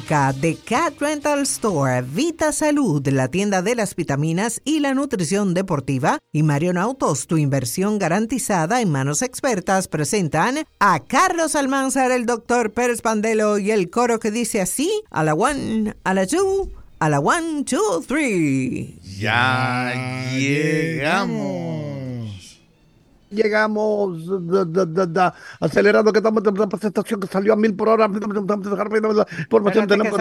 Blanca de Cat Rental Store, Vita Salud, la tienda de las vitaminas y la nutrición deportiva, y Marion Autos, tu inversión garantizada en manos expertas, presentan a Carlos Almanzar, el doctor Pérez Pandelo y el coro que dice así: a la one, a la two, a la one, two, three. Ya llegamos llegamos acelerando que estamos en la presentación que salió a mil por hora información tenemos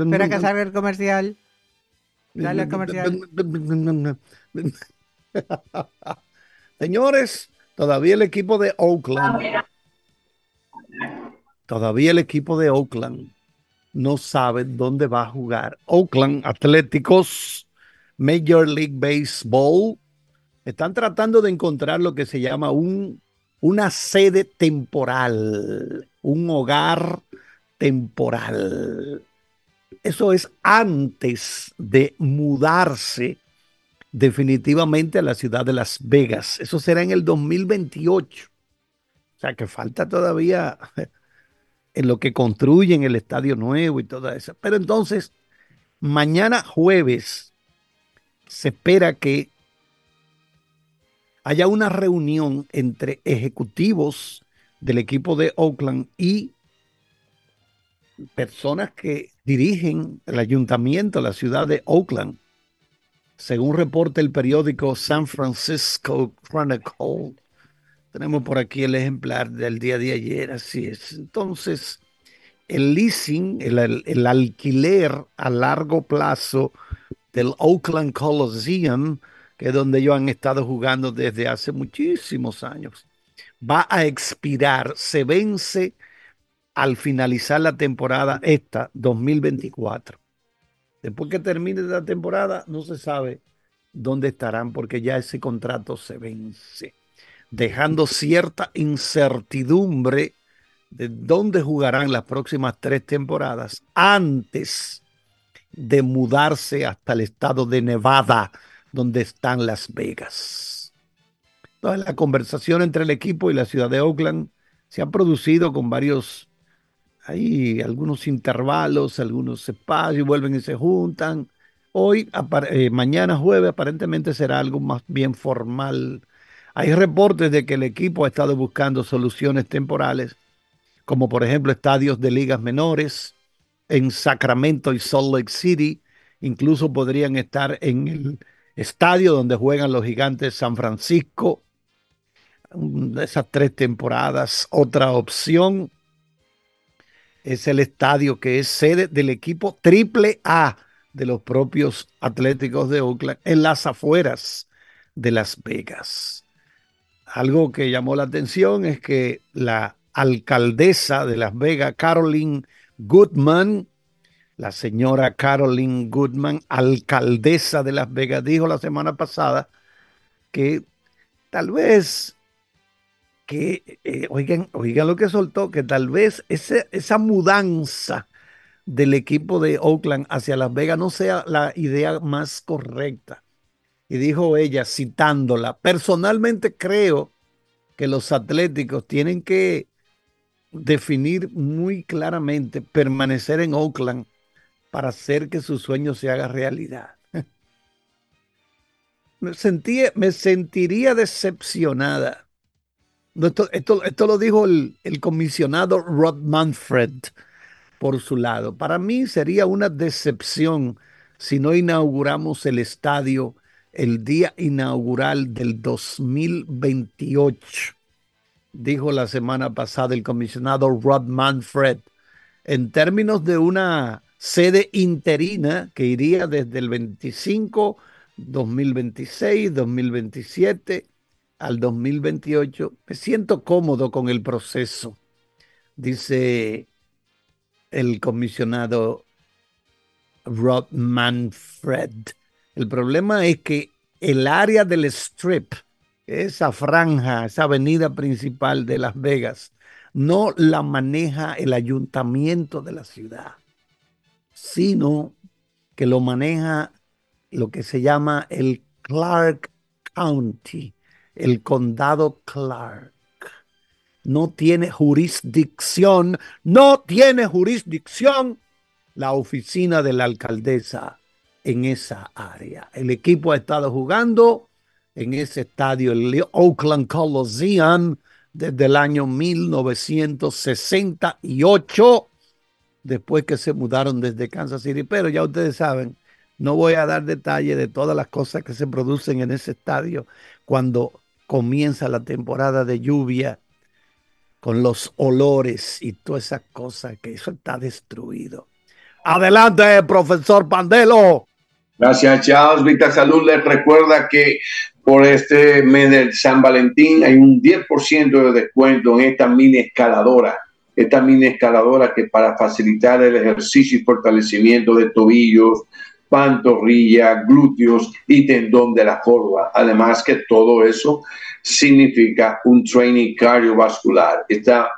espera que salga el comercial. dale al comercial. señores todavía el equipo de Oakland todavía el equipo de Oakland no sabe dónde va a jugar Oakland Atléticos Major League Baseball están tratando de encontrar lo que se llama un, una sede temporal, un hogar temporal. Eso es antes de mudarse definitivamente a la ciudad de Las Vegas. Eso será en el 2028. O sea que falta todavía en lo que construyen el estadio nuevo y todo eso. Pero entonces, mañana jueves se espera que haya una reunión entre ejecutivos del equipo de Oakland y personas que dirigen el ayuntamiento, la ciudad de Oakland. Según reporta el periódico San Francisco Chronicle, tenemos por aquí el ejemplar del día de ayer, así es. Entonces, el leasing, el alquiler a largo plazo del Oakland Coliseum, que es donde ellos han estado jugando desde hace muchísimos años. Va a expirar, se vence al finalizar la temporada esta, 2024. Después que termine la temporada, no se sabe dónde estarán porque ya ese contrato se vence, dejando cierta incertidumbre de dónde jugarán las próximas tres temporadas antes de mudarse hasta el estado de Nevada, donde están Las Vegas. Toda la conversación entre el equipo y la ciudad de Oakland se ha producido con varios, hay algunos intervalos, algunos espacios, vuelven y se juntan. Hoy, eh, mañana jueves, aparentemente será algo más bien formal. Hay reportes de que el equipo ha estado buscando soluciones temporales, como por ejemplo estadios de ligas menores, en Sacramento y Salt Lake City. Incluso podrían estar en el estadio donde juegan los gigantes San Francisco. Esas tres temporadas. Otra opción es el estadio que es sede del equipo Triple A de los propios Atléticos de Oakland en las afueras de Las Vegas. Algo que llamó la atención es que la alcaldesa de Las Vegas, Caroline Goodman, la señora Caroline Goodman, alcaldesa de Las Vegas, dijo la semana pasada que tal vez, que, eh, oigan, oigan lo que soltó, que tal vez esa mudanza del equipo de Oakland hacia Las Vegas no sea la idea más correcta. Y dijo ella, citándola, personalmente creo que los atléticos tienen que definir muy claramente permanecer en Oakland para hacer que su sueño se haga realidad. me, sentía, me sentiría decepcionada. Esto, esto, lo dijo el, el comisionado Rod Manfred por su lado. Para mí sería una decepción si no inauguramos el estadio el día inaugural del 2028 dijo la semana pasada el comisionado Rod Manfred, en términos de una sede interina que iría desde el 25, 2026, 2027 al 2028. Me siento cómodo con el proceso, dice el comisionado Rod Manfred. El problema es que el área del strip, esa franja, esa avenida principal de Las Vegas, no la maneja el ayuntamiento de la ciudad, sino que lo maneja lo que se llama el Clark County, el condado Clark. no tiene jurisdicción, no tiene jurisdicción la oficina de la alcaldesa en esa área. El equipo ha estado jugando en ese estadio, el Oakland Coliseum, desde el año 1968, después que se mudaron desde Kansas City. Pero ya ustedes saben, no voy a dar detalle de todas las cosas que se producen en ese estadio cuando comienza la temporada de lluvia, con los olores y todas esas cosas, que eso está destruido. Adelante, profesor Pandelo. Gracias, Charles. Vita Salud les recuerda que por este mes de San Valentín hay un 10% de descuento en esta mini escaladora. Esta mini escaladora que para facilitar el ejercicio y fortalecimiento de tobillos, pantorrilla, glúteos y tendón de la corva. Además que todo eso significa un training cardiovascular. Esta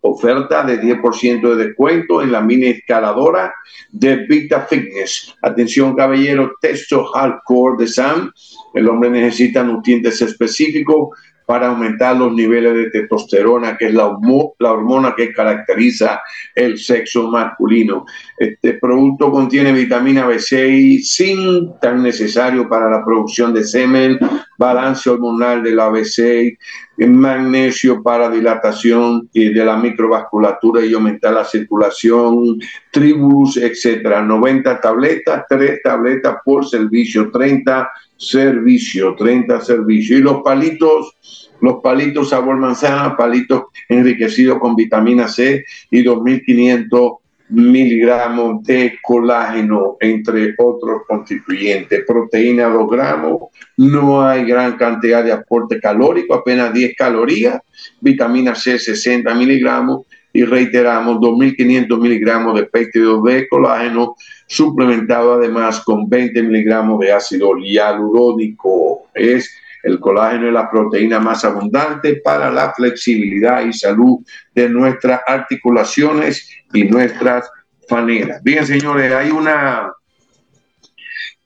oferta de 10% de descuento en la mini escaladora de Vita Fitness. Atención, caballero, texto hardcore de Sam. El hombre necesita nutrientes específicos para aumentar los niveles de testosterona, que es la, la, hormona que caracteriza el sexo masculino. Este producto contiene vitamina B6, zinc, tan necesario para la producción de semen, balance hormonal de la B6, magnesio para dilatación de la microvasculatura y aumentar la circulación, tribus, etcétera. 90 tabletas, 3 tabletas por servicio, 30 servicio, 30 servicio. Y los palitos, los palitos sabor manzana, palitos enriquecidos con vitamina C y 2500 miligramos de colágeno, entre otros constituyentes. Proteína 2 gramos, no hay gran cantidad de aporte calórico, apenas 10 calorías. Vitamina C 60 miligramos y reiteramos 2.500 miligramos de péptido de colágeno, suplementado además con 20 miligramos de ácido hialurónico. Es el colágeno es la proteína más abundante para la flexibilidad y salud de nuestras articulaciones y nuestras faneras. Bien, señores, hay una...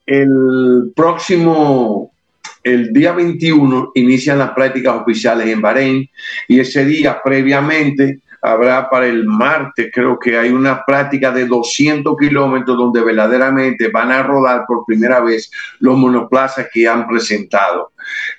El próximo, el día 21, inician las prácticas oficiales en Bahrein y ese día previamente habrá para el martes, creo que hay una práctica de 200 kilómetros donde verdaderamente van a rodar por primera vez los monoplazas que han presentado.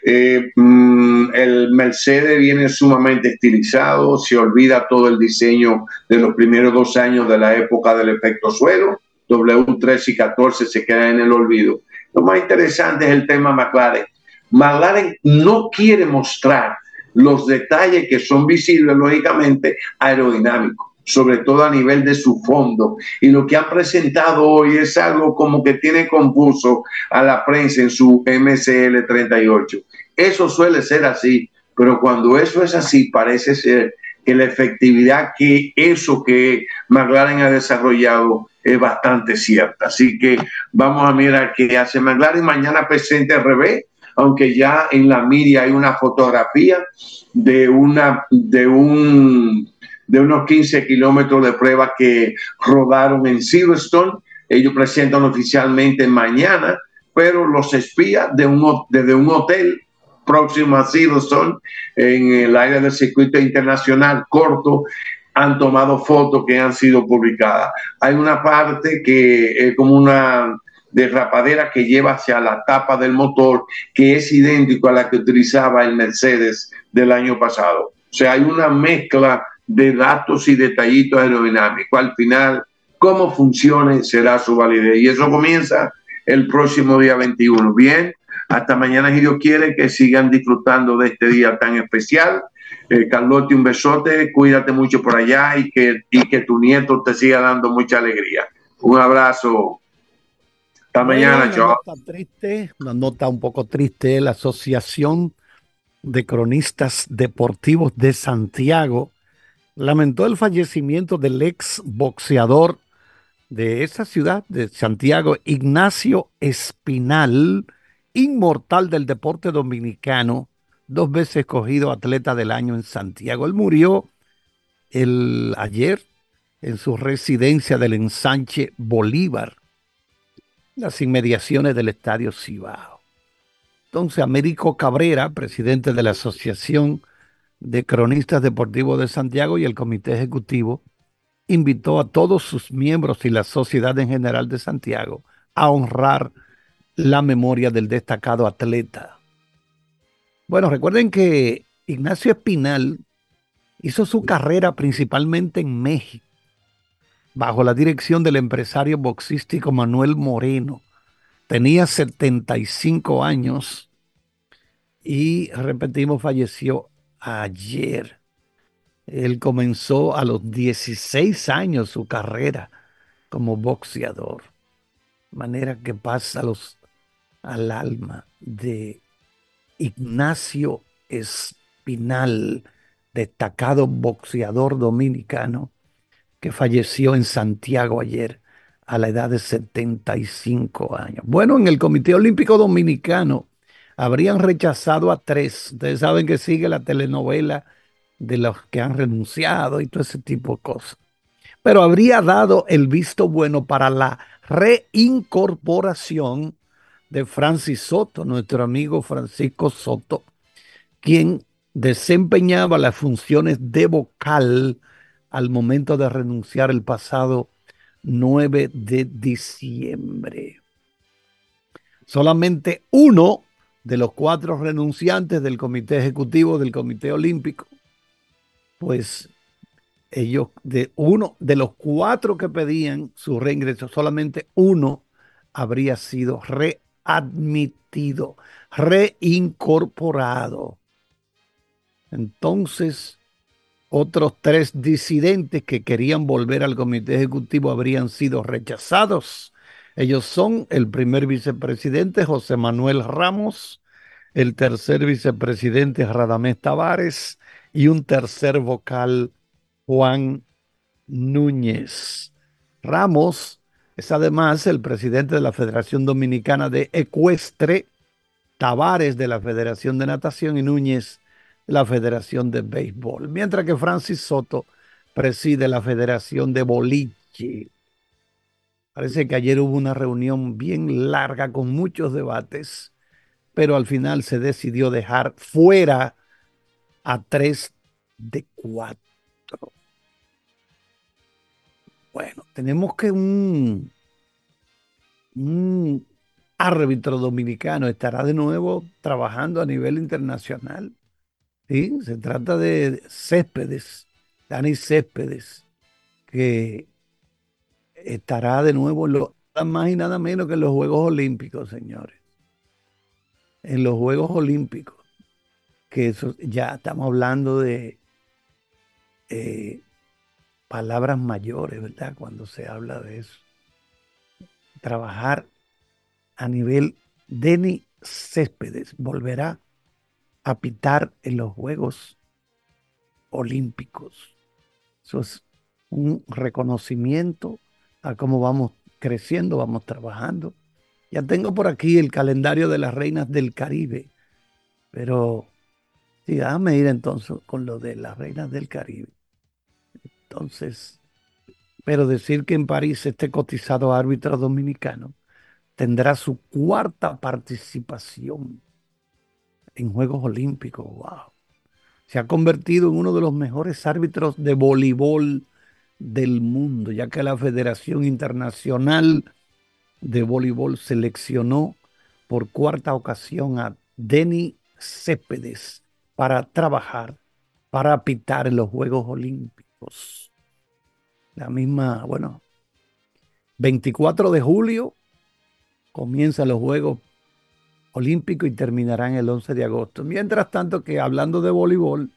Eh, mm, el Mercedes viene sumamente estilizado, se olvida todo el diseño de los primeros dos años de la época del efecto suelo. W13 y 14 se quedan en el olvido. Lo más interesante es el tema McLaren. McLaren no quiere mostrar los detalles que son visibles, lógicamente, aerodinámicos sobre todo a nivel de su fondo. Y lo que han presentado hoy es algo como que tiene confuso a la prensa en su MCL 38. Eso suele ser así, pero cuando eso es así, parece ser que la efectividad que eso que McLaren ha desarrollado es bastante cierta. Así que vamos a mirar qué hace McLaren. Mañana presente al revés aunque ya en la media hay una fotografía de, una, de, un, de unos 15 kilómetros de prueba que rodaron en Silverstone. Ellos presentan oficialmente mañana, pero los espías de un, desde un hotel próximo a Silverstone, en el área del circuito internacional corto, han tomado fotos que han sido publicadas. Hay una parte que es como una derrapadera que lleva hacia la tapa del motor, que es idéntico a la que utilizaba el Mercedes del año pasado. O sea, hay una mezcla de datos y detallitos aerodinámicos. Al final, cómo funcione será su validez. Y eso comienza el próximo día 21. Bien, hasta mañana, si Dios quiere, que sigan disfrutando de este día tan especial. Eh, Carlote, un besote, cuídate mucho por allá y que, y que tu nieto te siga dando mucha alegría. Un abrazo. Mañana, una nota triste, una nota un poco triste, la Asociación de Cronistas Deportivos de Santiago lamentó el fallecimiento del ex boxeador de esa ciudad de Santiago, Ignacio Espinal, inmortal del deporte dominicano, dos veces escogido atleta del año en Santiago. Él murió el ayer en su residencia del ensanche Bolívar las inmediaciones del Estadio Cibao. Entonces, Américo Cabrera, presidente de la Asociación de Cronistas Deportivos de Santiago y el Comité Ejecutivo invitó a todos sus miembros y la sociedad en general de Santiago a honrar la memoria del destacado atleta. Bueno, recuerden que Ignacio Espinal hizo su carrera principalmente en México, bajo la dirección del empresario boxístico Manuel Moreno. Tenía 75 años y, repetimos, falleció ayer. Él comenzó a los 16 años su carrera como boxeador. manera que pasa los, al alma de Ignacio Espinal, destacado boxeador dominicano que falleció en Santiago ayer a la edad de 75 años. Bueno, en el Comité Olímpico Dominicano habrían rechazado a tres. Ustedes saben que sigue la telenovela de los que han renunciado y todo ese tipo de cosas. Pero habría dado el visto bueno para la reincorporación de Francis Soto, nuestro amigo Francisco Soto, quien desempeñaba las funciones de vocal al momento de renunciar el pasado 9 de diciembre. Solamente uno de los cuatro renunciantes del Comité Ejecutivo del Comité Olímpico, pues ellos, de uno de los cuatro que pedían su reingreso, solamente uno habría sido readmitido, reincorporado. Entonces, otros tres disidentes que querían volver al comité ejecutivo habrían sido rechazados. Ellos son el primer vicepresidente José Manuel Ramos, el tercer vicepresidente Radamés Tavares y un tercer vocal Juan Núñez. Ramos es además el presidente de la Federación Dominicana de Ecuestre, Tavares de la Federación de Natación y Núñez la Federación de Béisbol, mientras que Francis Soto preside la Federación de Boliche. Parece que ayer hubo una reunión bien larga con muchos debates, pero al final se decidió dejar fuera a tres de cuatro. Bueno, tenemos que un, un árbitro dominicano estará de nuevo trabajando a nivel internacional. Sí, se trata de Céspedes, Dani Céspedes, que estará de nuevo nada más y nada menos que en los Juegos Olímpicos, señores. En los Juegos Olímpicos, que eso ya estamos hablando de eh, palabras mayores, ¿verdad? Cuando se habla de eso. Trabajar a nivel Deni Céspedes volverá a en los Juegos Olímpicos. Eso es un reconocimiento a cómo vamos creciendo, vamos trabajando. Ya tengo por aquí el calendario de las reinas del Caribe, pero sí, déjame ir entonces con lo de las reinas del Caribe. Entonces, pero decir que en París este cotizado árbitro dominicano tendrá su cuarta participación en Juegos Olímpicos. ¡Wow! Se ha convertido en uno de los mejores árbitros de voleibol del mundo, ya que la Federación Internacional de Voleibol seleccionó por cuarta ocasión a Denny Céspedes para trabajar, para pitar en los Juegos Olímpicos. La misma, bueno, 24 de julio comienzan los Juegos olímpico y terminarán el 11 de agosto. Mientras tanto que hablando de voleibol,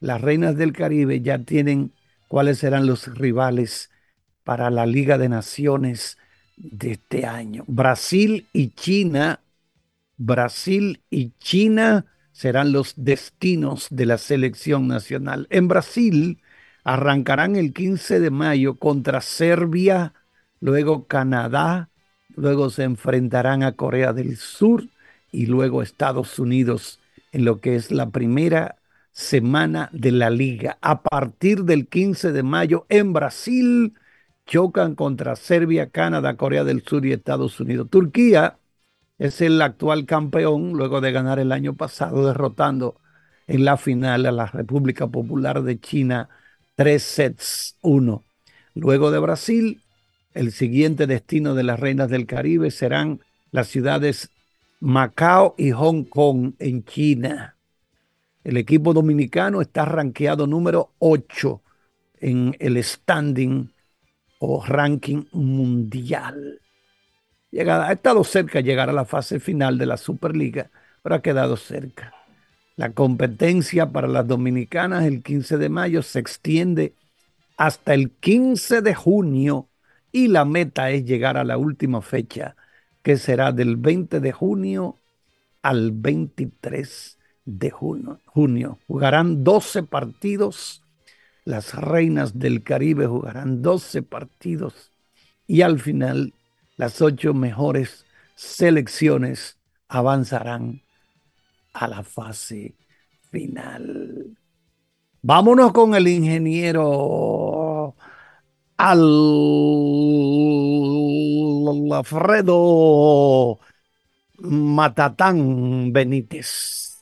las reinas del Caribe ya tienen cuáles serán los rivales para la Liga de Naciones de este año. Brasil y China, Brasil y China serán los destinos de la selección nacional. En Brasil arrancarán el 15 de mayo contra Serbia, luego Canadá, luego se enfrentarán a Corea del Sur y luego Estados Unidos en lo que es la primera semana de la liga. A partir del 15 de mayo en Brasil chocan contra Serbia, Canadá, Corea del Sur y Estados Unidos. Turquía es el actual campeón luego de ganar el año pasado derrotando en la final a la República Popular de China, tres sets, uno. Luego de Brasil, el siguiente destino de las Reinas del Caribe serán las ciudades Macao y Hong Kong en China. El equipo dominicano está rankeado número 8 en el standing o ranking mundial. ha estado cerca de llegar a la fase final de la Superliga, pero ha quedado cerca. La competencia para las dominicanas el 15 de mayo se extiende hasta el 15 de junio y la meta es llegar a la última fecha, que será del 20 de junio al 23 de junio. junio. Jugarán 12 partidos, las reinas del Caribe jugarán 12 partidos y al final las ocho mejores selecciones avanzarán a la fase final. Vámonos con el ingeniero Alfredo Matatán Benítez.